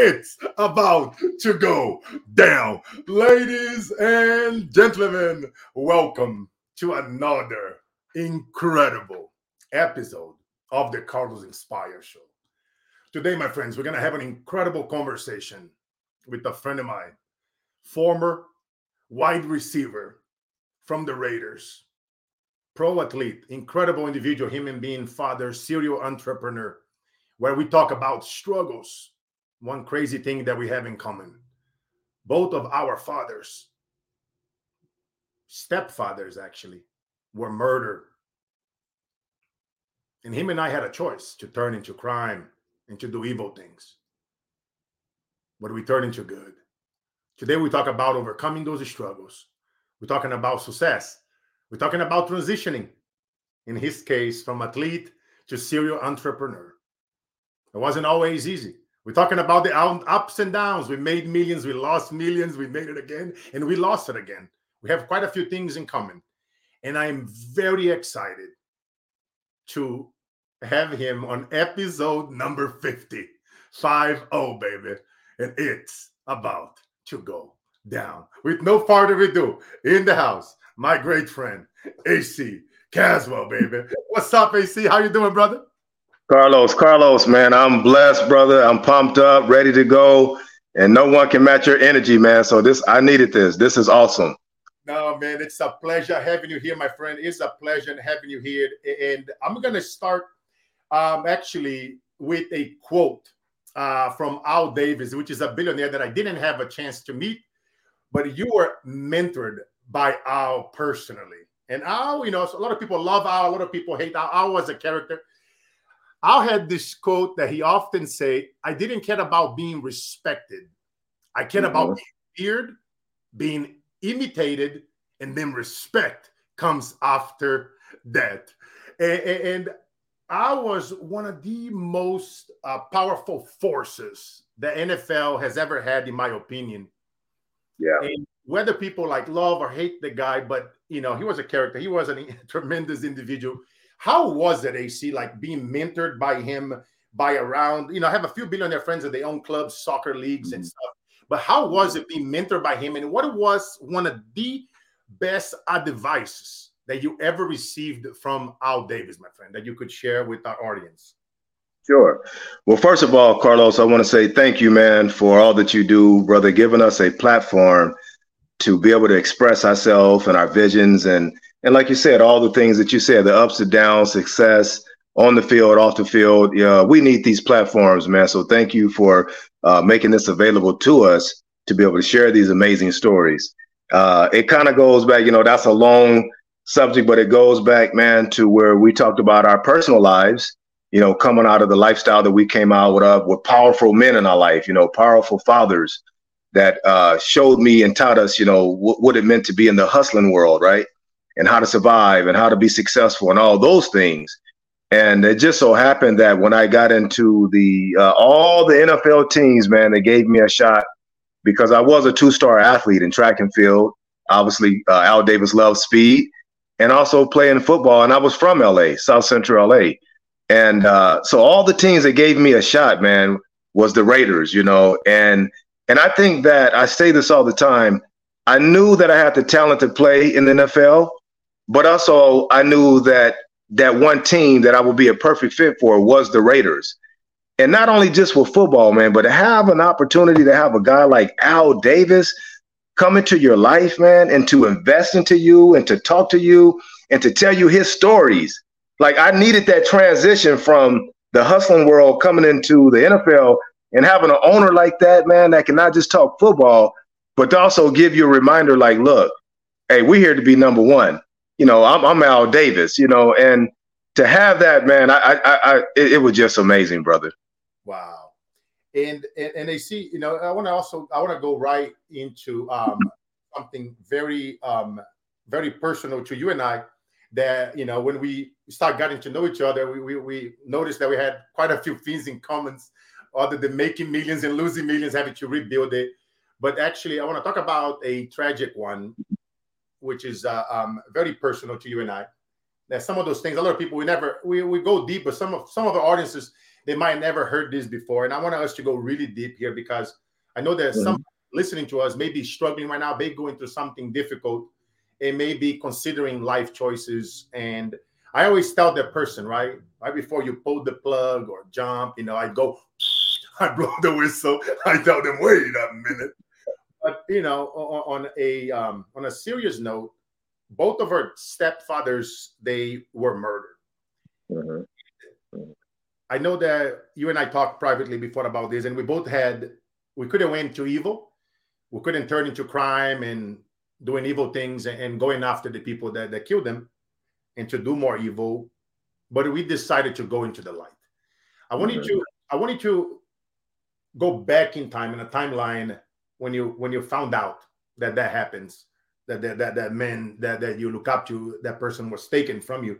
it's about to go down. Ladies and gentlemen, welcome to another incredible episode of the Carlos Inspire Show. Today, my friends, we're going to have an incredible conversation with a friend of mine, former wide receiver from the Raiders, pro athlete, incredible individual, human being, father, serial entrepreneur, where we talk about struggles. One crazy thing that we have in common both of our fathers, stepfathers actually, were murdered. And him and I had a choice to turn into crime and to do evil things. But we turn into good. Today we talk about overcoming those struggles. We're talking about success. We're talking about transitioning, in his case, from athlete to serial entrepreneur. It wasn't always easy. We're talking about the ups and downs. We made millions, we lost millions, we made it again, and we lost it again. We have quite a few things in common. And I'm very excited to have him on episode number 50. 5 0, baby. And it's about to go down. With no further ado, in the house, my great friend, AC Caswell, baby. What's up, AC? How you doing, brother? Carlos, Carlos, man, I'm blessed, brother. I'm pumped up, ready to go, and no one can match your energy, man. So this, I needed this. This is awesome. No, man, it's a pleasure having you here, my friend. It's a pleasure having you here, and I'm gonna start um, actually with a quote uh, from Al Davis, which is a billionaire that I didn't have a chance to meet, but you were mentored by Al personally. And Al, you know, a lot of people love Al, a lot of people hate Al. Al was a character. Al had this quote that he often say, I didn't care about being respected. I cared mm-hmm. about being feared, being imitated, and then respect comes after that. And, and I was one of the most uh, powerful forces the NFL has ever had, in my opinion. Yeah. And whether people like love or hate the guy, but you know, he was a character. He was a tremendous individual. How was it, AC, like being mentored by him, by around, you know, I have a few billionaire friends that they own clubs, soccer leagues, and mm-hmm. stuff. But how was it being mentored by him? And what was one of the best advices that you ever received from Al Davis, my friend, that you could share with our audience? Sure. Well, first of all, Carlos, I want to say thank you, man, for all that you do, brother, giving us a platform to be able to express ourselves and our visions and and like you said, all the things that you said, the ups and downs, success on the field, off the field. Yeah, we need these platforms, man. So thank you for uh, making this available to us to be able to share these amazing stories. Uh, it kind of goes back, you know, that's a long subject, but it goes back, man, to where we talked about our personal lives, you know, coming out of the lifestyle that we came out uh, with powerful men in our life, you know, powerful fathers that uh, showed me and taught us, you know, w- what it meant to be in the hustling world, right? And how to survive and how to be successful and all those things. And it just so happened that when I got into the uh, all the NFL teams, man, they gave me a shot because I was a two-star athlete in track and field. Obviously, uh, Al Davis loved speed and also playing football. And I was from LA, South Central LA. And uh, so all the teams that gave me a shot, man, was the Raiders, you know. And and I think that I say this all the time. I knew that I had the talent to play in the NFL, but also, I knew that that one team that I would be a perfect fit for was the Raiders. And not only just with football, man, but to have an opportunity to have a guy like Al Davis come into your life, man, and to invest into you and to talk to you and to tell you his stories. Like I needed that transition from the hustling world coming into the NFL and having an owner like that, man, that can not just talk football, but to also give you a reminder like, look, hey, we're here to be number one you know, I'm, I'm Al Davis, you know, and to have that, man, I, I, I it, it was just amazing, brother. Wow. And, and, and AC, you know, I want to also, I want to go right into um, something very, um, very personal to you and I that, you know, when we start getting to know each other, we, we, we noticed that we had quite a few things in common other than making millions and losing millions, having to rebuild it. But actually, I want to talk about a tragic one which is uh, um, very personal to you and I. That some of those things, a lot of people we never we, we go deep, but some of some of the audiences they might never heard this before, and I want us to go really deep here because I know there's mm-hmm. some listening to us maybe struggling right now, maybe going through something difficult, and maybe considering life choices. And I always tell that person, right, right before you pull the plug or jump, you know, I go, I blow the whistle. I tell them, wait a minute. But you know, on, on a um, on a serious note, both of our stepfathers they were murdered. Mm-hmm. I know that you and I talked privately before about this, and we both had we couldn't went to evil, we couldn't turn into crime and doing evil things and going after the people that, that killed them and to do more evil, but we decided to go into the light. I wanted mm-hmm. to I wanted to go back in time in a timeline when you when you found out that that happens that that that, that man that, that you look up to that person was taken from you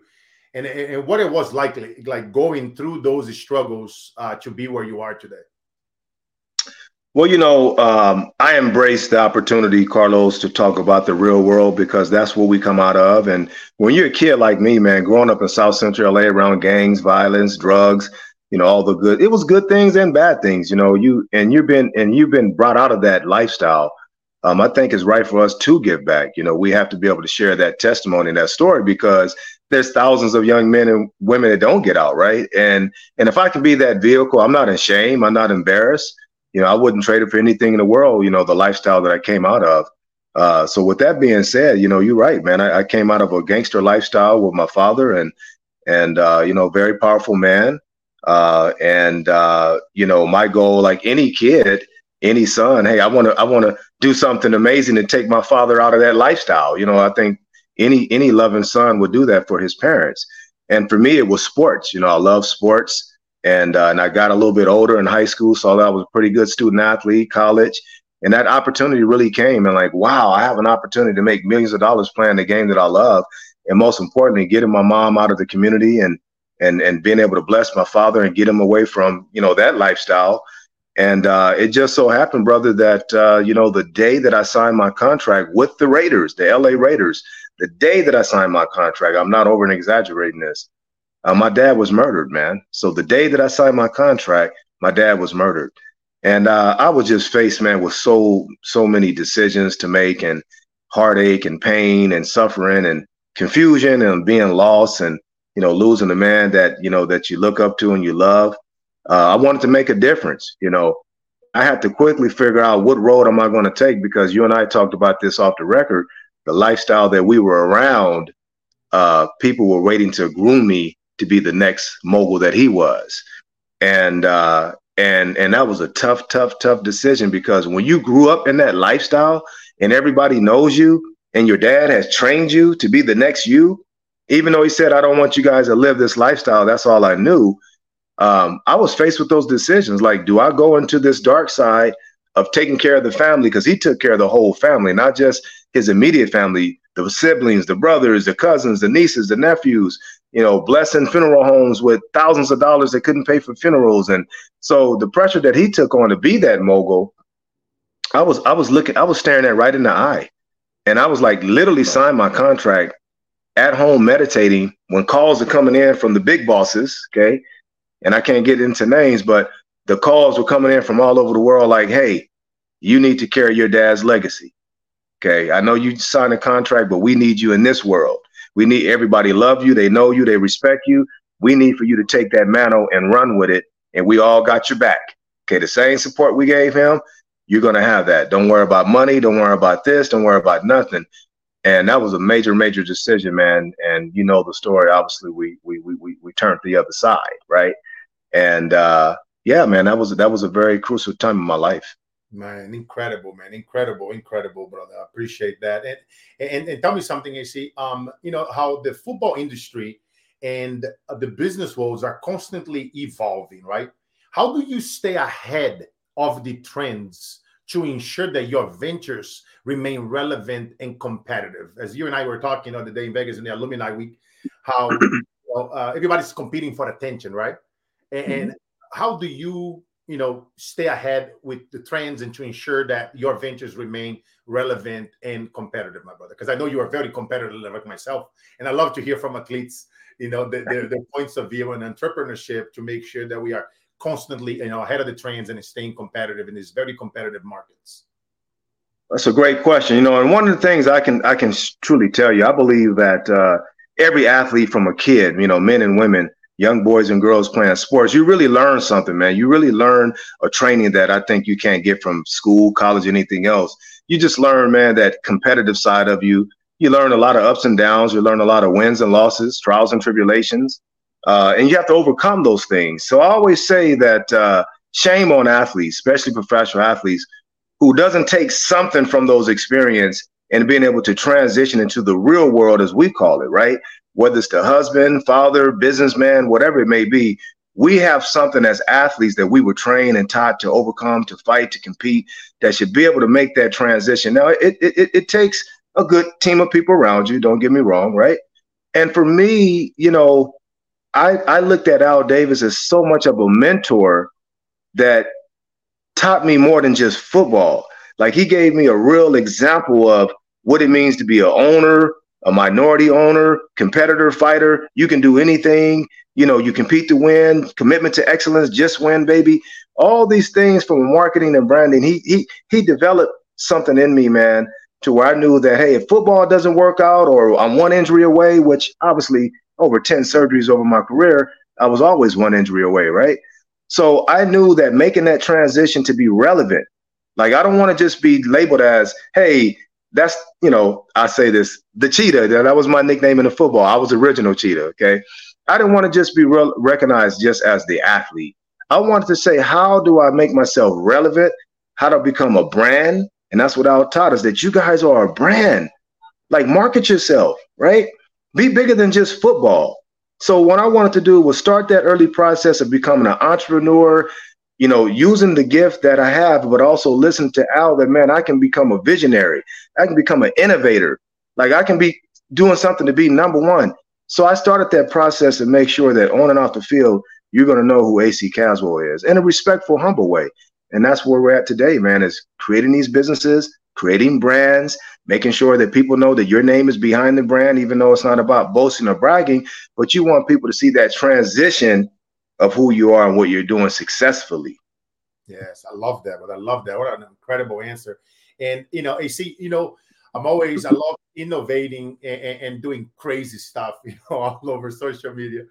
and, and what it was like like going through those struggles uh, to be where you are today well, you know, um, I embrace the opportunity, Carlos, to talk about the real world because that's what we come out of. And when you're a kid like me, man, growing up in South Central LA around gangs, violence, drugs, you know, all the good, it was good things and bad things, you know, you, and you've been, and you've been brought out of that lifestyle. Um, I think it's right for us to give back. You know, we have to be able to share that testimony, and that story, because there's thousands of young men and women that don't get out, right? And and if I can be that vehicle, I'm not in shame I'm not embarrassed you know, I wouldn't trade it for anything in the world, you know, the lifestyle that I came out of. Uh, so with that being said, you know, you're right, man. I, I, came out of a gangster lifestyle with my father and, and, uh, you know, very powerful man. Uh, and, uh, you know, my goal, like any kid, any son, Hey, I want to, I want to do something amazing and take my father out of that lifestyle. You know, I think any, any loving son would do that for his parents. And for me, it was sports. You know, I love sports and uh, and I got a little bit older in high school, so I was a pretty good student athlete, college, and that opportunity really came. And like, wow, I have an opportunity to make millions of dollars playing the game that I love, and most importantly, getting my mom out of the community and and and being able to bless my father and get him away from you know that lifestyle. And uh, it just so happened, brother, that uh, you know the day that I signed my contract with the Raiders, the LA Raiders, the day that I signed my contract, I'm not over exaggerating this uh, my dad was murdered, man. So the day that I signed my contract, my dad was murdered, and uh, I was just faced, man, with so so many decisions to make, and heartache, and pain, and suffering, and confusion, and being lost, and you know, losing a man that you know that you look up to and you love. Uh, I wanted to make a difference, you know. I had to quickly figure out what road am I going to take because you and I talked about this off the record. The lifestyle that we were around, uh, people were waiting to groom me to be the next mogul that he was. And uh, and and that was a tough, tough, tough decision because when you grew up in that lifestyle and everybody knows you and your dad has trained you to be the next you, even though he said, I don't want you guys to live this lifestyle, that's all I knew. Um, I was faced with those decisions. Like, do I go into this dark side of taking care of the family? Because he took care of the whole family, not just his immediate family, the siblings, the brothers, the cousins, the nieces, the nephews, you know, blessing funeral homes with thousands of dollars they couldn't pay for funerals. And so the pressure that he took on to be that mogul, I was I was looking, I was staring at right in the eye. And I was like literally signed my contract at home meditating when calls are coming in from the big bosses, okay? And I can't get into names, but the calls were coming in from all over the world like, hey, you need to carry your dad's legacy. Okay. I know you signed a contract, but we need you in this world. We need everybody love you. They know you. They respect you. We need for you to take that mantle and run with it. And we all got your back. Okay. The same support we gave him, you're to have that. Don't worry about money. Don't worry about this. Don't worry about nothing. And that was a major, major decision, man. And you know the story. Obviously, we we we we, we turned the other side, right? And uh, yeah, man, that was that was a very crucial time in my life. Man, incredible, man, incredible, incredible, brother. I appreciate that. And, and and tell me something, AC. Um, you know how the football industry and the business worlds are constantly evolving, right? How do you stay ahead of the trends to ensure that your ventures remain relevant and competitive? As you and I were talking on the other day in Vegas in the Alumni Week, how well, uh, everybody's competing for attention, right? And, mm-hmm. and how do you you know stay ahead with the trends and to ensure that your ventures remain relevant and competitive my brother because i know you are very competitive like myself and i love to hear from athletes you know their, their, their points of view and entrepreneurship to make sure that we are constantly you know ahead of the trends and staying competitive in these very competitive markets that's a great question you know and one of the things i can i can truly tell you i believe that uh, every athlete from a kid you know men and women young boys and girls playing sports, you really learn something, man. You really learn a training that I think you can't get from school, college, anything else. You just learn, man, that competitive side of you. You learn a lot of ups and downs. You learn a lot of wins and losses, trials and tribulations, uh, and you have to overcome those things. So I always say that uh, shame on athletes, especially professional athletes, who doesn't take something from those experience and being able to transition into the real world, as we call it, right? whether it's the husband, father, businessman, whatever it may be, we have something as athletes that we were trained and taught to overcome, to fight, to compete, that should be able to make that transition. Now, it, it, it takes a good team of people around you, don't get me wrong, right? And for me, you know, I, I looked at Al Davis as so much of a mentor that taught me more than just football. Like he gave me a real example of what it means to be an owner, a minority owner, competitor, fighter. You can do anything. You know, you compete to win, commitment to excellence, just win, baby. All these things from marketing and branding. He he he developed something in me, man, to where I knew that hey, if football doesn't work out or I'm one injury away, which obviously over 10 surgeries over my career, I was always one injury away, right? So I knew that making that transition to be relevant, like I don't want to just be labeled as, hey, that's you know I say this the cheetah that was my nickname in the football. I was original cheetah. Okay, I didn't want to just be re- recognized just as the athlete. I wanted to say how do I make myself relevant? How to become a brand? And that's what I taught us that you guys are a brand. Like market yourself, right? Be bigger than just football. So what I wanted to do was start that early process of becoming an entrepreneur you know, using the gift that I have, but also listen to Al that man, I can become a visionary. I can become an innovator. Like I can be doing something to be number one. So I started that process to make sure that on and off the field, you're going to know who AC Caswell is in a respectful, humble way. And that's where we're at today, man, is creating these businesses, creating brands, making sure that people know that your name is behind the brand, even though it's not about boasting or bragging, but you want people to see that transition of who you are and what you're doing successfully. Yes, I love that. But I love that. What an incredible answer. And you know, AC, you know, I'm always I love innovating and, and, doing crazy stuff, you know, all over social media.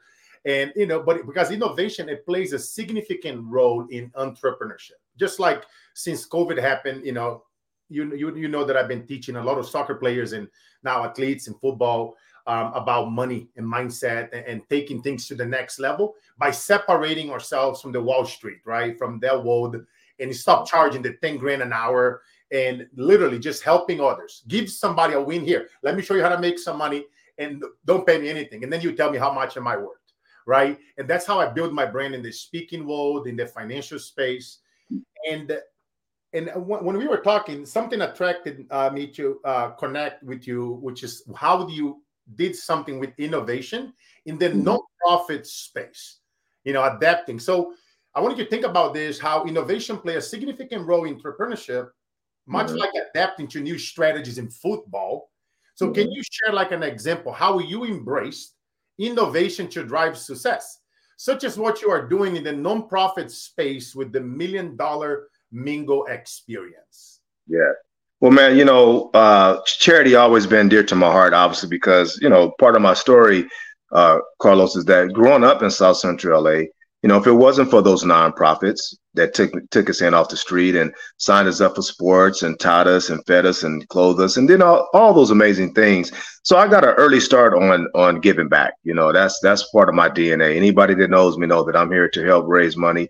And you know, but because innovation it plays a significant role in entrepreneurship. Just like since COVID happened, you know, you you you know that I've been teaching a lot of soccer players and now athletes in football um, about money and mindset and, and, taking things to the next level by separating ourselves from the Wall Street, right? From their world and stop charging the 10 grand an hour and literally just helping others. Give somebody a win here. Let me show you how to make some money and don't pay me anything. And then you tell me how much am I worth, right? And that's how I build my brand in the speaking world, in the financial space. And and when we were talking, something attracted uh, me to uh, connect with you, which is how do you did something with innovation in the mm-hmm. nonprofit space, you know, adapting. So I wanted you to think about this how innovation play a significant role in entrepreneurship, much mm-hmm. like adapting to new strategies in football. So, mm-hmm. can you share like an example how you embraced innovation to drive success, such as what you are doing in the nonprofit space with the million dollar Mingle experience? Yeah. Well, man, you know, uh, charity always been dear to my heart, obviously, because you know part of my story, uh, Carlos, is that growing up in South Central LA, you know, if it wasn't for those nonprofits that took took us in off the street and signed us up for sports and taught us and fed us and clothed us and did all, all those amazing things. So I got an early start on on giving back. You know, that's that's part of my DNA. Anybody that knows me know that I'm here to help raise money.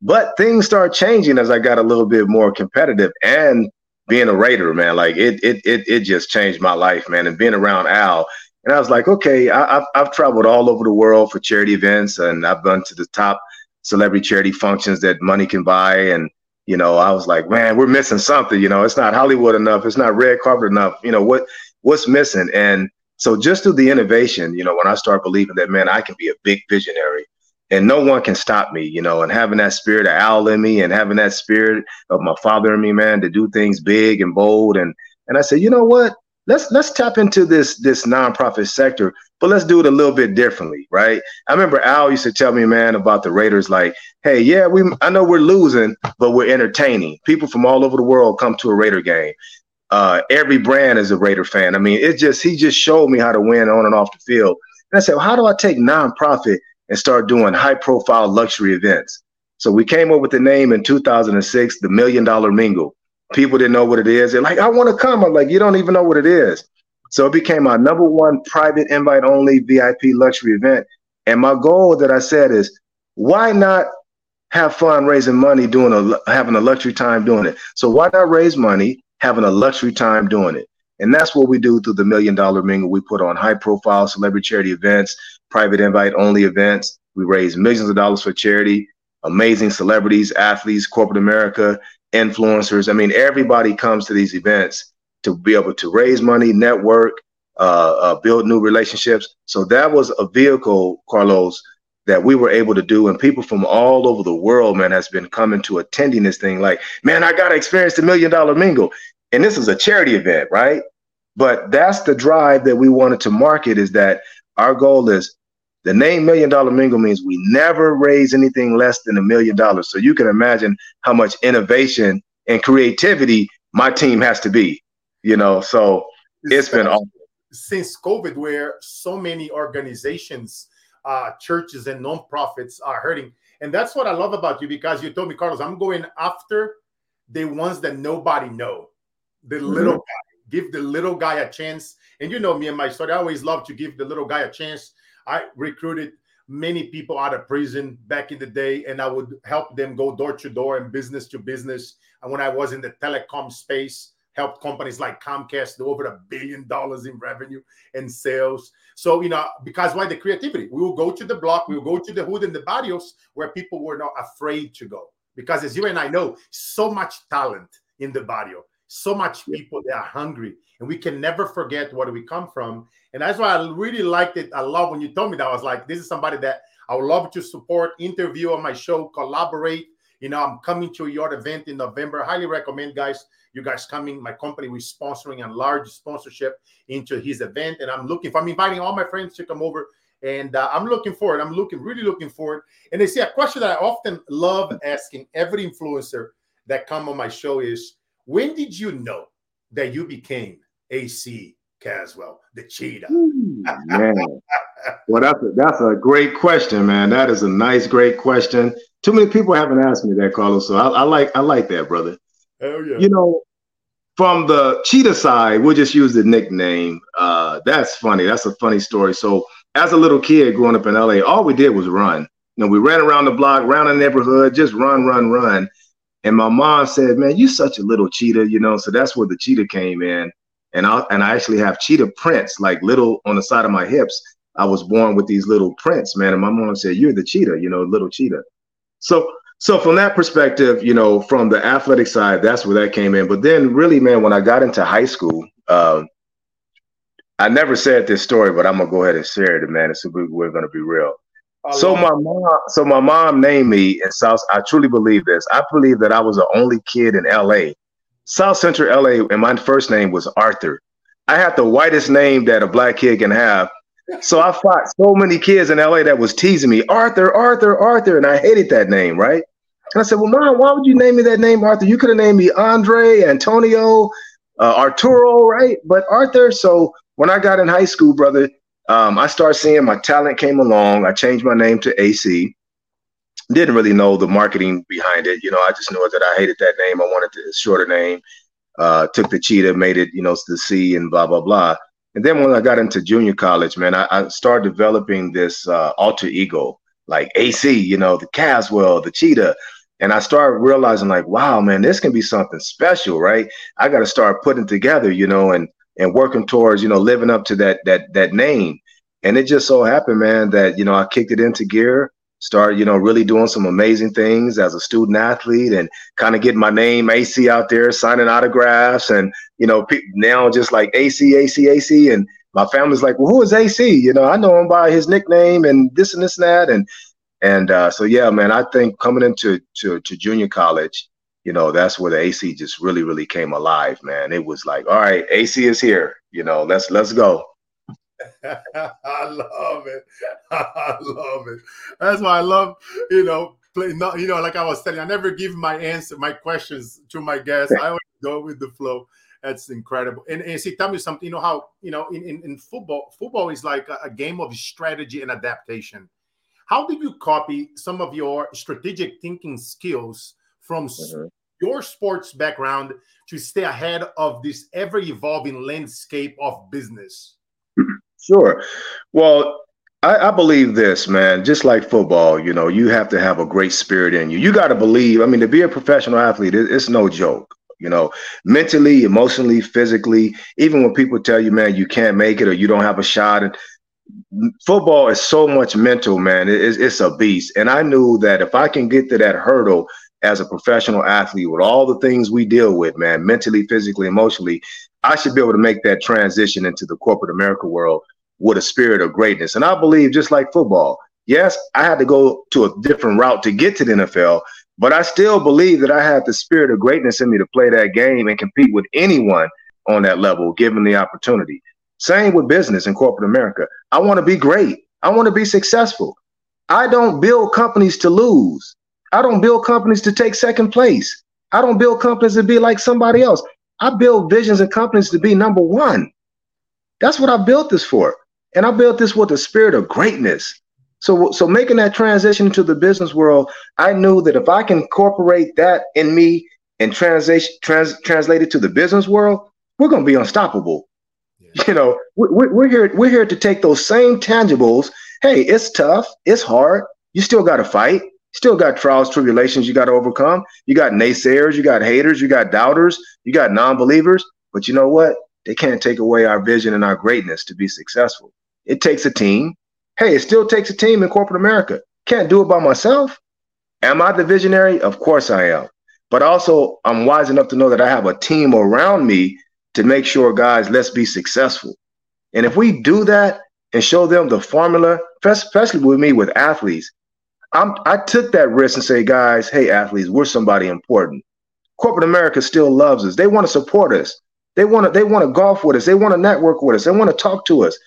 But things start changing as I got a little bit more competitive and being a Raider, man, like it it it it just changed my life, man. And being around Al, and I was like, okay, I, have I've traveled all over the world for charity events, and I've been to the top celebrity charity functions that money can buy, and you know, I was like, man, we're missing something. You know, it's not Hollywood enough, it's not red carpet enough. You know what what's missing? And so just through the innovation, you know, when I start believing that, man, I can be a big visionary, and no one can stop me, you know, and having that spirit of Al in me and having that spirit of my father in me, man, to do things big and bold. And and I said, you know what? Let's let's tap into this this nonprofit sector, but let's do it a little bit differently, right? I remember Al used to tell me, man, about the Raiders, like, hey, yeah, we I know we're losing, but we're entertaining. People from all over the world come to a Raider game. Uh, every brand is a Raider fan. I mean, it just he just showed me how to win on and off the field. And I said, well, how do I take nonprofit and start doing high profile luxury events. So we came up with the name in 2006, the Million Dollar Mingle. People didn't know what it is. They're like, I want to come. I'm like, you don't even know what it is. So it became our number one private invite only VIP luxury event. And my goal that I said is, why not have fun raising money doing a having a luxury time doing it? So why not raise money having a luxury time doing it? And that's what we do through the Million Dollar Mingle. We put on high profile celebrity charity events private invite only events. We raise millions of dollars for charity. Amazing celebrities, athletes, corporate America, influencers. I mean, everybody comes to these events to be able to raise money, network, uh, uh, build new relationships. So that was a vehicle, Carlos, that we were able to do. And people from all over the world, man, has been coming to attending this thing. Like, man, I got to experience the million dollar mingle. And this is a charity event, right? But that's the drive that we wanted to market is that our goal is the name Million Dollar Mingle means we never raise anything less than a million dollars. So you can imagine how much innovation and creativity my team has to be, you know. So it's been awesome. Since COVID, where so many organizations, uh, churches, and nonprofits are hurting. And that's what I love about you because you told me, Carlos, I'm going after the ones that nobody know, the mm-hmm. little guy. Give the little guy a chance. And you know me and my story. I always love to give the little guy a chance I recruited many people out of prison back in the day, and I would help them go door to door and business to business. And when I was in the telecom space, helped companies like Comcast do over a billion dollars in revenue and sales. So, you know, because why the creativity? We will go to the block, we will go to the hood and the barrios where people were not afraid to go. Because as you and I know, so much talent in the barrio, so much people they are hungry, and we can never forget where we come from. And that's why I really liked it. I love when you told me that. I was like, this is somebody that I would love to support, interview on my show, collaborate. You know, I'm coming to your event in November. Highly recommend, guys. You guys coming. My company was sponsoring a large sponsorship into his event, and I'm looking for. I'm inviting all my friends to come over, and uh, I'm looking forward. I'm looking really looking forward. And AC a question that I often love asking every influencer that come on my show is, when did you know that you became AC Caswell, the cheetah? man. Well, that's a, that's a great question, man. That is a nice, great question. Too many people haven't asked me that, Carlos. So I, I like I like that, brother. Hell yeah. You know, from the cheetah side, we'll just use the nickname. Uh, that's funny. That's a funny story. So as a little kid growing up in LA, all we did was run. You know, we ran around the block, around the neighborhood, just run, run, run. And my mom said, "Man, you such a little cheetah," you know. So that's where the cheetah came in and I and I actually have cheetah prints like little on the side of my hips. I was born with these little prints, man. And my mom said, "You're the cheetah, you know, little cheetah." So so from that perspective, you know, from the athletic side, that's where that came in. But then, really, man, when I got into high school, um, I never said this story, but I'm gonna go ahead and share it, man. So we're gonna be real. So my mom, so my mom named me in South. I truly believe this. I believe that I was the only kid in LA South Central LA, and my first name was Arthur. I had the whitest name that a black kid can have. So I fought so many kids in LA that was teasing me, Arthur, Arthur, Arthur, and I hated that name, right? And I said, Well, mom, why would you name me that name, Arthur? You could have named me Andre, Antonio, uh, Arturo, right? But Arthur. So when I got in high school, brother, um, I started seeing my talent came along. I changed my name to AC didn't really know the marketing behind it. You know, I just knew that I hated that name. I wanted a shorter name. Uh, took the cheetah, made it, you know, the C and blah blah blah. And then when I got into junior college, man, I, I started developing this uh, alter ego, like AC, you know, the Caswell, the cheetah. And I started realizing, like, wow, man, this can be something special, right? I got to start putting together, you know, and and working towards, you know, living up to that that that name. And it just so happened, man, that you know I kicked it into gear start you know really doing some amazing things as a student athlete and kind of getting my name AC out there signing autographs and you know now just like AC AC AC and my family's like well who is AC you know I know him by his nickname and this and this and that. And And uh, so, yeah, man, I think coming into to, to junior college, you know, that's where the AC just really, really came alive, man. It was like, all right, AC is here. You know, let's let's go. I love it. I love it. That's why I love, you know, play. Not, you know, like I was telling, I never give my answer, my questions to my guests. I always go with the flow. That's incredible. And, and see, tell me something. You know how you know in, in, in football, football is like a, a game of strategy and adaptation. How did you copy some of your strategic thinking skills from mm-hmm. Your sports background to stay ahead of this ever evolving landscape of business? Sure. Well, I, I, believe this, man. Just like football, you know, you have to have a great spirit in you. You got to believe. I mean, to be a professional athlete, it, it's no joke. You know, mentally, emotionally, physically. Even when people tell you, man, you can't make it or you don't have a shot, and football is so much mental, man. It, it's, it's a beast. And I knew that if I can get to that hurdle as a professional athlete with all the things we deal with, man, mentally, physically, emotionally, I should be able to make that transition into the corporate America world with a spirit of greatness. And I believe just like football, yes, I had to go to a different route to get to the NFL, but I still believe that I have the spirit of greatness in me to play that game and compete with anyone on that level given the opportunity. Same with business in corporate America. I want to be great. I want to be successful. I don't build companies to lose. I don't build companies to take second place. I don't build companies to be like somebody else. I build visions and companies to be number one. That's what I built this for. And I built this with a spirit of greatness. So, so making that transition into the business world, I knew that if I can incorporate that in me and translation trans, translate it to the business world, we're going to be unstoppable. Yeah. You know, we're, we're here. We're here to take those same tangibles. Hey, it's tough. It's hard. You still got to fight. Still got trials, tribulations you got to overcome. You got naysayers. You got haters. You got doubters. You got non-believers. But you know what? They can't take away our vision and our greatness to be successful. It takes a team. Hey, it still takes a team in corporate America. Can't do it by myself. Am I the visionary? Of course I am. But also, I'm wise enough to know that I have a team around me to make sure, guys, let's be successful. And if we do that and show them the formula, especially with me with athletes, I'm, I took that risk and say, guys, hey, athletes, we're somebody important. Corporate America still loves us. They want to support us. They want to they want to golf with us. They want to network with us. They want to talk to us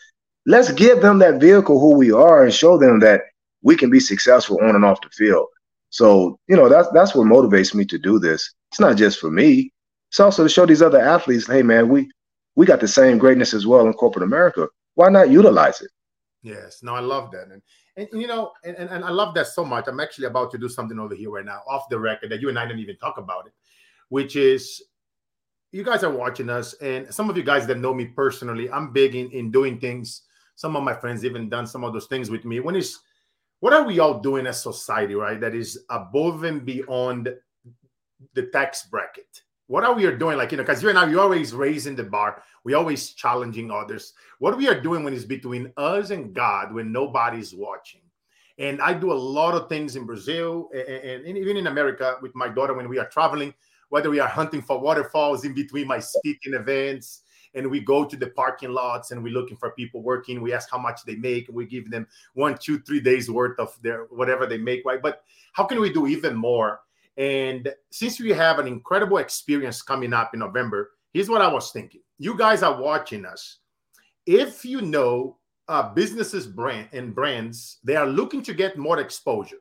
let's give them that vehicle who we are and show them that we can be successful on and off the field. So, you know, that's that's what motivates me to do this. It's not just for me. It's also to show these other athletes, hey man, we we got the same greatness as well in corporate America. Why not utilize it? Yes, no, I love that. And and you know, and, and I love that so much. I'm actually about to do something over here right now, off the record, that you and I didn't even talk about it, which is you guys are watching us, and some of you guys that know me personally, I'm big in, in doing things some of my friends even done some of those things with me. When is what are we all doing as society, right? That is above and beyond the tax bracket. What are we are doing? Like, you know, because you and I, you're always raising the bar. We always challenging others. What we are doing when it's between us and God when nobody's watching. And I do a lot of things in Brazil and, and even in America with my daughter when we are traveling, whether we are hunting for waterfalls in between my speaking events, and we go to the parking lots and we're looking for people working. We ask how much they make, and we give them one, two, three days worth of their whatever they make, right? But how can we do even more? And since we have an incredible experience coming up in November, here's what I was thinking. You guys are watching us. If you know uh, businesses brand and brands, they are looking to get more exposure.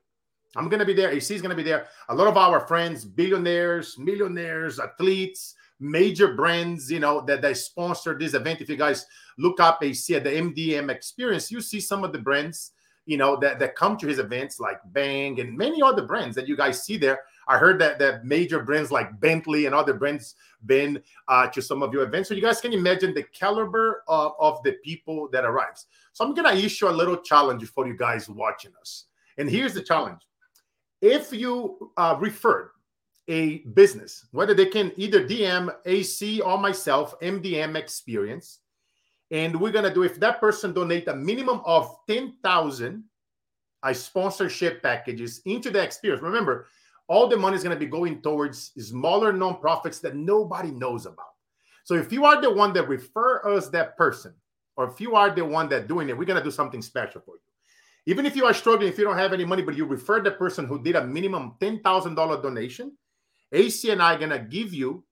I'm going to be there. AC is going to be there. A lot of our friends, billionaires, millionaires, athletes, major brands, you know, that, they sponsor this event. If you guys look up AC at the MDM experience, you see some of the brands, you know, that, that come to his events like Bang and many other brands that you guys see there. I heard that that major brands like Bentley and other brands been uh, to some of your events. So you guys can imagine the caliber of, of the people that arrives. So I'm gonna issue a little challenge for you guys watching us. And here's the challenge. If you uh, referred a business, whether they can either DM AC or myself, MDM experience. And we're gonna do if that person donate a minimum of 10,000 I sponsorship packages into the experience. Remember, all the money is going to be going towards smaller nonprofits that nobody knows about. So if you are the one that refer us that person, or if you are the one that doing it, we're going to do something special for you. Even if you are struggling, if you don't have any money, but you refer the person who did a minimum $10,000 donation, AC and I are going to give you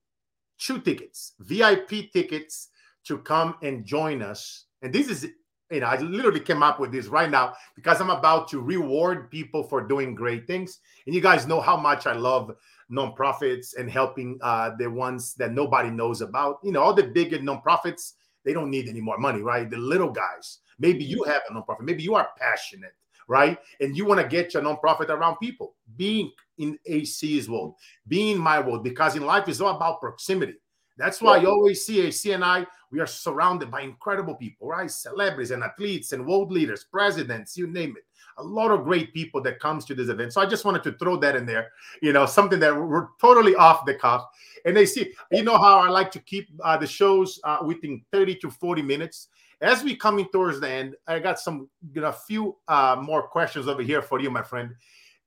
two tickets, VIP tickets to come and join us. And this is, you know, I literally came up with this right now because I'm about to reward people for doing great things. And you guys know how much I love nonprofits and helping uh, the ones that nobody knows about. You know, all the big nonprofits, they don't need any more money, right? The little guys. Maybe you have a nonprofit. Maybe you are passionate, right? And you want to get your nonprofit around people. Being in AC's world, being in my world, because in life it's all about proximity. That's why you always see AC and I, we are surrounded by incredible people, right? Celebrities and athletes and world leaders, presidents, you name it a lot of great people that comes to this event. So I just wanted to throw that in there, you know, something that we're totally off the cuff. And AC, you know, how I like to keep uh, the shows uh, within 30 to 40 minutes. As we coming towards the end, I got some, you know, a few uh, more questions over here for you, my friend.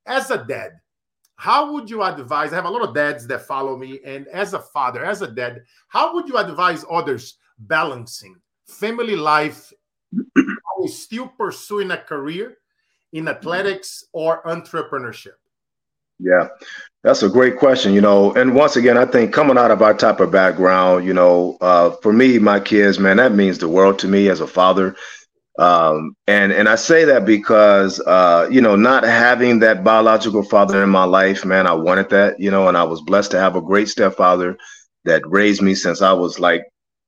As a dad, how would you advise? I have a lot of dads that follow me, and as a father, as a dad, how would you advise others balancing family life, while still pursuing a career, in athletics or entrepreneurship? Yeah, that's a great question. You know, and once again, I think coming out of our type of background, you know, uh, for me, my kids, man, that means the world to me as a father. Um, and and I say that because uh, you know, not having that biological father in my life, man, I wanted that, you know, and I was blessed to have a great stepfather that raised me since I was like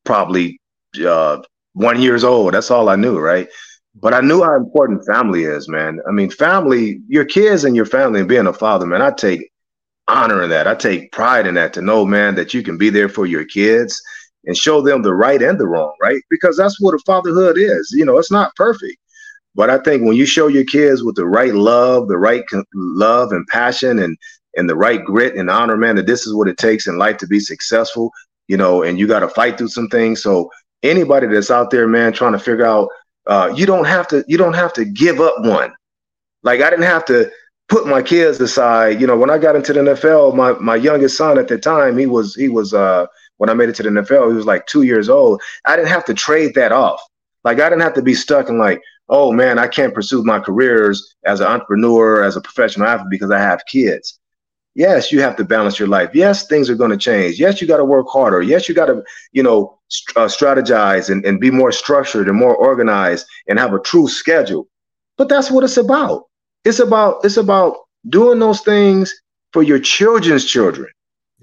probably uh, one years old. That's all I knew, right? But I knew how important family is, man. I mean, family, your kids and your family and being a father, man, I take honor in that. I take pride in that to know, man, that you can be there for your kids and show them the right and the wrong, right? Because that's what a fatherhood is. You know, it's not perfect. But I think when you show your kids with the right love, the right love and passion and and the right grit and honor, man, that this is what it takes in life to be successful, you know, and you got to fight through some things. So anybody that's out there, man, trying to figure out uh, you don't have to you don't have to give up one. Like I didn't have to put my kids aside. You know, when I got into the NFL, my my youngest son at the time, he was he was uh when I made it to the NFL, he was like two years old. I didn't have to trade that off. Like I didn't have to be stuck in like, oh man, I can't pursue my careers as an entrepreneur, as a professional athlete because I have kids. Yes, you have to balance your life. Yes, things are going to change. Yes, you got to work harder. Yes, you got to, you know, uh, strategize and, and be more structured and more organized and have a true schedule. But that's what it's about. It's about it's about doing those things for your children's children.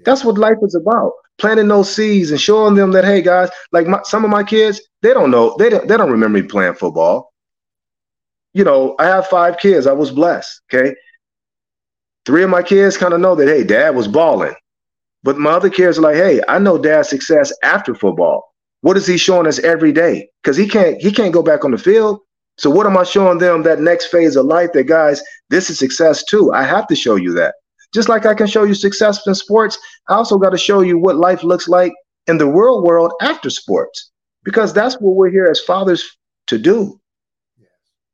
That's what life is about. Planting those seeds and showing them that, hey guys, like my, some of my kids, they don't know, they don't, they don't remember me playing football. You know, I have five kids. I was blessed. Okay. Three of my kids kind of know that, hey, dad was balling. But my other kids are like, hey, I know dad's success after football. What is he showing us every day? Because he can't he can't go back on the field. So what am I showing them that next phase of life that guys, this is success too. I have to show you that. Just like I can show you success in sports, I also got to show you what life looks like in the real world after sports. Because that's what we're here as fathers to do.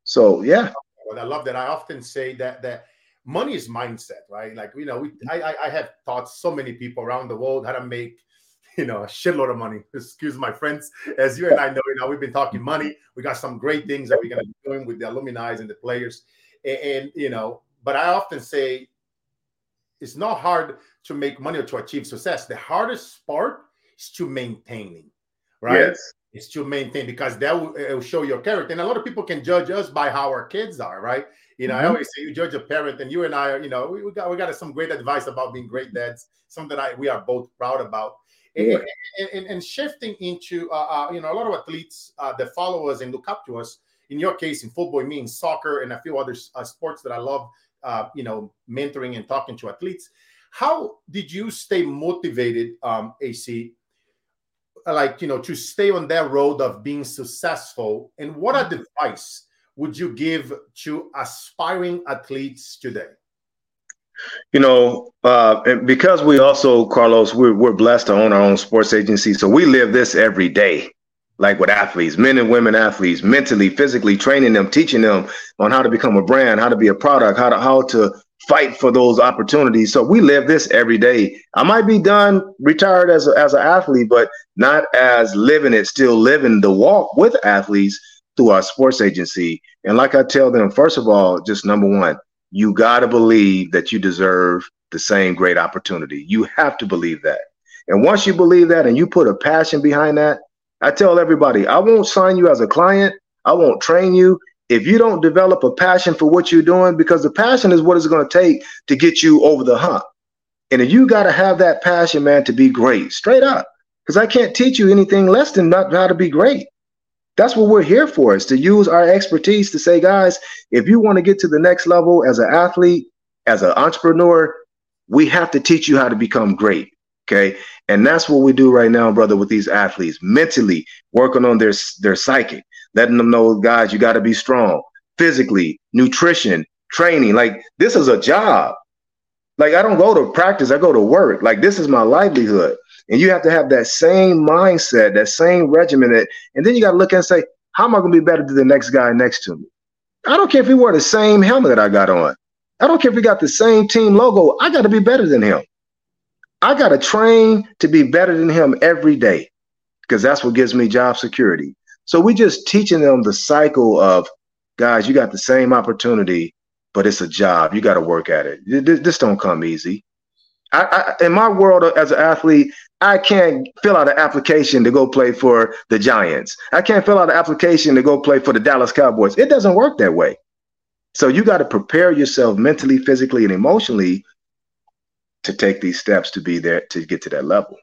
So yeah. Well, I love that. I often say that that money is mindset, right? Like you know, we mm-hmm. I I have taught so many people around the world how to make you know a shitload of money. Excuse my friends, as you and I know, you know, we've been talking mm-hmm. money. We got some great things that we're gonna be doing with the alumni and the players, and, and you know, but I often say it's not hard to make money or to achieve success. The hardest part is to maintaining, right? Yes. It's to maintain because that will, will, show your character. And a lot of people can judge us by how our kids are, right? You know, mm-hmm. I always say you judge a parent, and you and I are, you know, we, we got we got some great advice about being great dads, something that I we are both proud about. Yeah. And, and, and, shifting into, uh, uh, you know, a lot of athletes uh, that follow us and look up to us. In your case, in football, means soccer and a few other uh, sports that I love, uh, you know, mentoring and talking to athletes. How did you stay motivated, um, AC, like you know, to stay on that road of being successful? And what mm-hmm. advice would you give to aspiring athletes today? You know, uh, because we also, Carlos, we're, we're blessed to own our own sports agency. So we live this every day, like with athletes, men and women athletes, mentally, physically training them, teaching them on how to become a brand, how to be a product, how to, how to fight for those opportunities. So we live this every day. I might be done retired as, a, as an athlete, but not as living it, still living the walk with athletes through our sports agency. And like I tell them, first of all, just number one, you got to believe that you deserve the same great opportunity. You have to believe that. And once you believe that and you put a passion behind that, I tell everybody, I won't sign you as a client. I won't train you if you don't develop a passion for what you're doing, because the passion is what it's going to take to get you over the hump. And you got to have that passion, man, to be great, straight up, because I can't teach you anything less than not how to be great. That's what we're here for, is to use our expertise to say, guys, if you want to get to the next level as an athlete, as an entrepreneur, we have to teach you how to become great. Okay. And that's what we do right now, brother, with these athletes, mentally working on their, their psychic, letting them know, guys, you got to be strong physically, nutrition, training. Like this is a job. Like I don't go to practice, I go to work. Like this is my livelihood. And you have to have that same mindset, that same regimen. That, and then you got to look and say, how am I going to be better than the next guy next to me? I don't care if he wore the same helmet that I got on. I don't care if we got the same team logo. I got to be better than him. I got to train to be better than him every day because that's what gives me job security. So we just teaching them the cycle of guys, you got the same opportunity, but it's a job. You got to work at it. This don't come easy. I, I, in my world as an athlete, I can't fill out an application to go play for the Giants. I can't fill out an application to go play for the Dallas Cowboys. It doesn't work that way. So you got to prepare yourself mentally, physically, and emotionally to take these steps to be there to get to that level.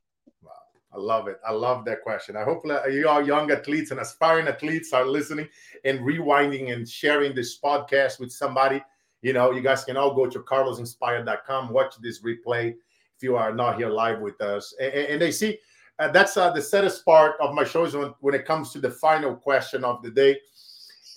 Wow. I love it. I love that question. I hope you all young athletes and aspiring athletes are listening and rewinding and sharing this podcast with somebody. You know, you guys can all go to carlosinspired.com, watch this replay if you are not here live with us. And, and they see uh, that's uh, the saddest part of my shows when, when it comes to the final question of the day.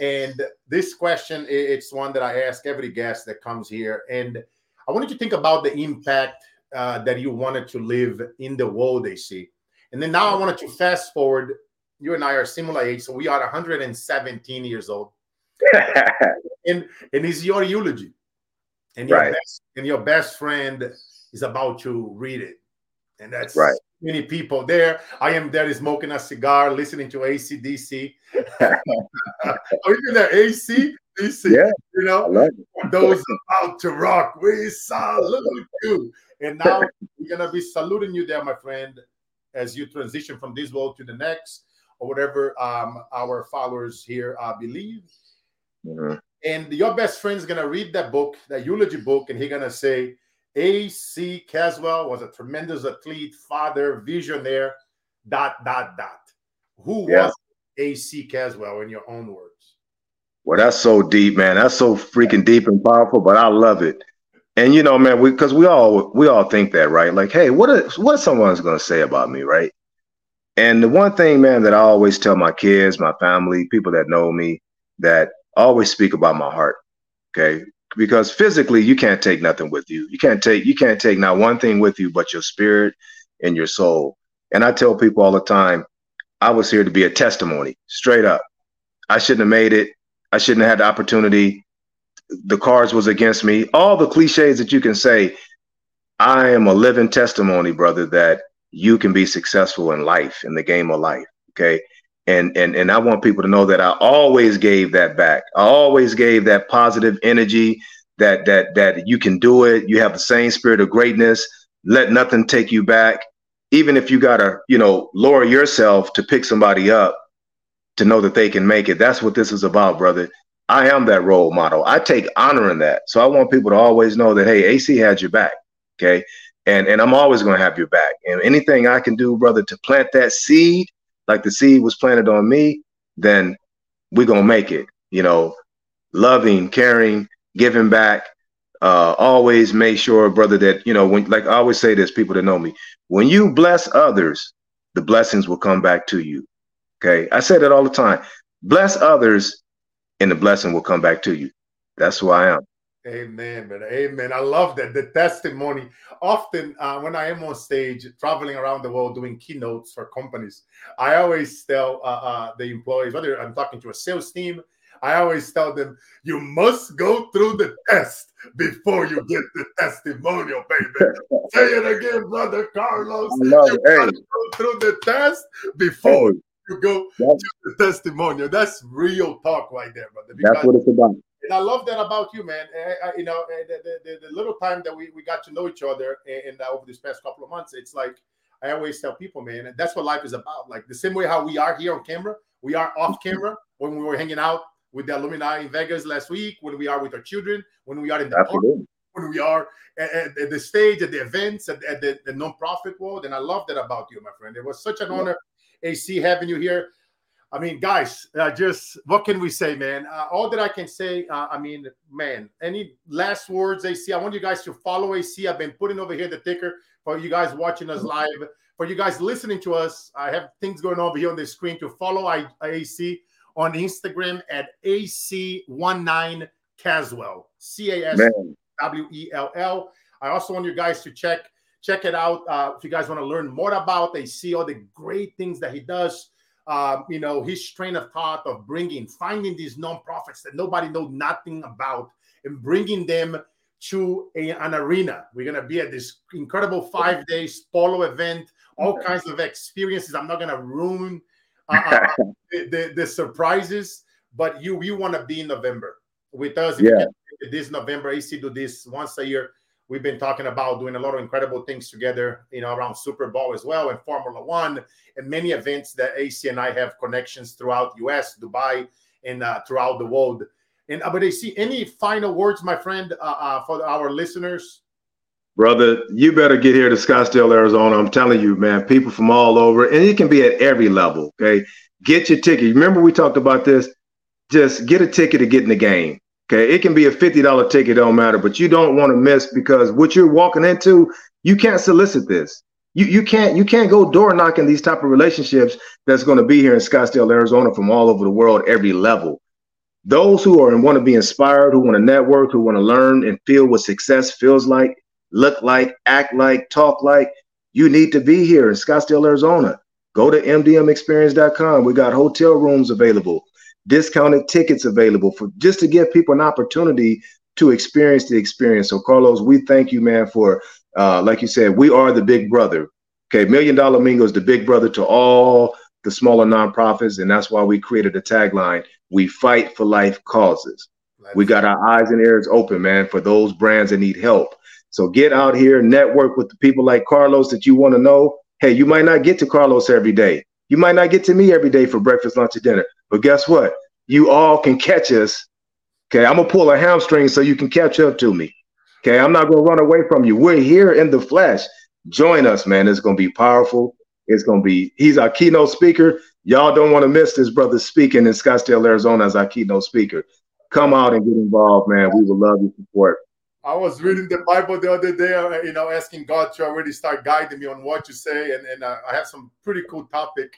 And this question, it's one that I ask every guest that comes here. And I wanted to think about the impact uh, that you wanted to live in the world they see. And then now I wanted to fast forward. You and I are similar age, so we are 117 years old. and and it's your eulogy. And your right. best and your best friend is about to read it. And that's right. many people there. I am there smoking a cigar, listening to ACDC. Are you there? AC? DC, yeah, you know, those about to rock, we salute you. And now we're gonna be saluting you there, my friend, as you transition from this world to the next, or whatever um, our followers here uh, believe. Mm-hmm. And your best friend is gonna read that book, that eulogy book, and he's gonna say, A.C. Caswell was a tremendous athlete, father, visionaire, dot, dot, dot. Who yeah. was A.C. Caswell in your own words? Well, that's so deep, man. That's so freaking deep and powerful, but I love it. And you know, man, we because we all we all think that, right? Like, hey, what is what someone's gonna say about me, right? And the one thing, man, that I always tell my kids, my family, people that know me, that Always speak about my heart. Okay. Because physically you can't take nothing with you. You can't take you can't take not one thing with you but your spirit and your soul. And I tell people all the time, I was here to be a testimony, straight up. I shouldn't have made it. I shouldn't have had the opportunity. The cards was against me. All the cliches that you can say. I am a living testimony, brother, that you can be successful in life, in the game of life. Okay. And and and I want people to know that I always gave that back. I always gave that positive energy that that that you can do it. You have the same spirit of greatness. Let nothing take you back. Even if you gotta, you know, lower yourself to pick somebody up, to know that they can make it. That's what this is about, brother. I am that role model. I take honor in that. So I want people to always know that hey, AC had your back. Okay. And and I'm always gonna have your back. And anything I can do, brother, to plant that seed, like the seed was planted on me, then we're gonna make it. You know, loving, caring, giving back. Uh, always make sure, brother, that you know when like I always say this, people that know me, when you bless others, the blessings will come back to you. Okay. I say that all the time. Bless others and the blessing will come back to you. That's who I am. Amen, man. Amen. I love that. The testimony. Often, uh, when I am on stage traveling around the world doing keynotes for companies, I always tell uh, uh, the employees, whether I'm talking to a sales team, I always tell them, you must go through the test before you get the testimonial, baby. Say it again, brother Carlos. You. Hey. go through the test before you go to the testimonial. That's real talk right there, brother. That's what it's about. And I love that about you, man. I, I, you know, the, the, the, little time that we, we got to know each other and, uh, over this past couple of months, it's like I always tell people, man, and that's what life is about. Like the same way how we are here on camera, we are off camera when we were hanging out with the alumni in Vegas last week, when we are with our children, when we are in the park, when we are at, at, the stage, at the events, at, at the, the nonprofit world. And I love that about you, my friend. It was such an honor, AC, having you here. I mean, guys, uh, just what can we say, man? Uh, all that I can say, uh, I mean, man, any last words, AC? I want you guys to follow AC. I've been putting over here the ticker for you guys watching us live. For you guys listening to us, I have things going over here on the screen to follow I, AC on Instagram at AC19 Caswell, C A S W E L L. I also want you guys to check check it out uh, if you guys want to learn more about. See all the great things that he does. Um, you know his train of thought of bringing, finding these nonprofits that nobody know nothing about, and bringing them to a, an arena. We're gonna be at this incredible five days polo event, all kinds of experiences. I'm not gonna ruin uh, uh the, the, the, surprises, but you you want to be in November with us. Yeah this November, AC do this once a year. We've been talking about doing a lot of incredible things together, you know, around Super Bowl as well and Formula One and many events that AC and I have connections throughout US, Dubai, and uh, throughout the world. And uh, but AC, any final words, my friend, uh, uh, for our listeners? Brother, you better get here to Scottsdale, Arizona. I'm telling you, man, people from all over, and it can be at every level. Okay, get your ticket. Remember, we talked about this. Just get a ticket to get in the game. Okay, it can be a $50 ticket, don't matter, but you don't want to miss because what you're walking into, you can't solicit this. You you can't you can't go door knocking these type of relationships that's going to be here in Scottsdale, Arizona from all over the world, every level. Those who are and want to be inspired, who want to network, who want to learn and feel what success feels like, look like, act like, talk like, you need to be here in Scottsdale, Arizona. Go to mdmexperience.com. We got hotel rooms available discounted tickets available for just to give people an opportunity to experience the experience. So, Carlos, we thank you, man, for uh, like you said, we are the big brother. Okay, Million Dollar Mingle is the big brother to all the smaller nonprofits, and that's why we created a tagline: "We fight for life causes." we got our eyes and ears open, man, for those brands that need help. So get out here, network with the people like Carlos that you want to know. Hey, you might not get to Carlos every day. You might not get to me every day for breakfast, lunch, or dinner. But guess what? You all can catch us. Okay, I'm gonna pull a hamstring so you can catch up to me. Okay, I'm not gonna run away from you. We're here in the flesh. Join us, man. It's gonna be powerful. It's gonna be. He's our keynote speaker. Y'all don't want to miss this brother speaking in Scottsdale, Arizona, as our keynote speaker. Come out and get involved, man. We would love your support. I was reading the Bible the other day, uh, you know, asking God to already start guiding me on what to say, and, and uh, I have some pretty cool topic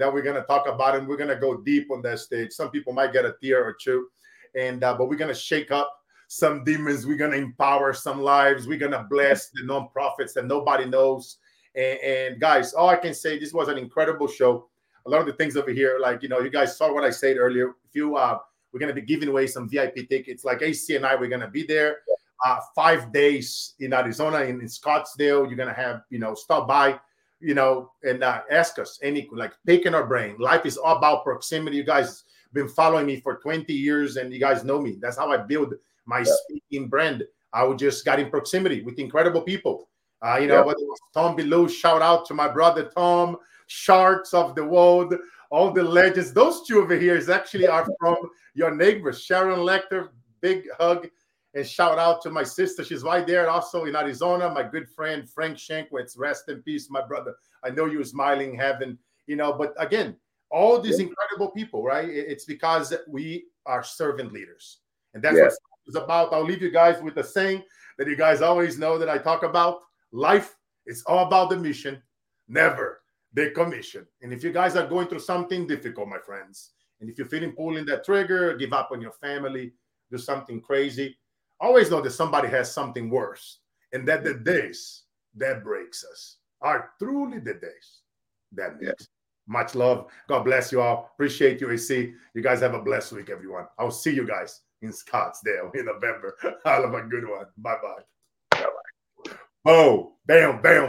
that we're gonna talk about, and we're gonna go deep on that stage. Some people might get a tear or two, and uh, but we're gonna shake up some demons. We're gonna empower some lives. We're gonna bless the nonprofits that nobody knows. And, and guys, all I can say, this was an incredible show. A lot of the things over here, like you know, you guys saw what I said earlier. If you uh, we're gonna be giving away some VIP tickets. Like AC and I, we're gonna be there. Uh, five days in Arizona, in, in Scottsdale. You're gonna have, you know, stop by you know, and uh, ask us any like taking our brain. Life is all about proximity. You guys been following me for 20 years, and you guys know me. That's how I build my yeah. speaking brand. I would just got in proximity with incredible people. Uh, you know, yeah. whether it was Tom Bilyeu, shout out to my brother Tom, Sharks of the World, all the legends. Those two over here is actually are from your neighbors, Sharon Lechter. Big hug and shout out to my sister. She's right there also in Arizona. My good friend Frank Shankwitz. Rest in peace, my brother. I know you're smiling heaven, you know, but again, all these yeah. incredible people, right? It's because we are servant leaders. And that's yeah. what it's about. I'll leave you guys with the saying that you guys always know that I talk about. Life is all about the mission, never the commission. And if you guys are going through something difficult, my friends, and if you're feeling pulling that trigger, give up on your family, do something crazy, always know that somebody has something worse, and that the days that breaks us are truly the days that makes. Yeah. Much love. God bless you all. Appreciate you, AC. You guys have a blessed week, everyone. I'll see you guys in Scottsdale in November. i Have a good one. Bye bye. Bye bye. Oh, bam, bam.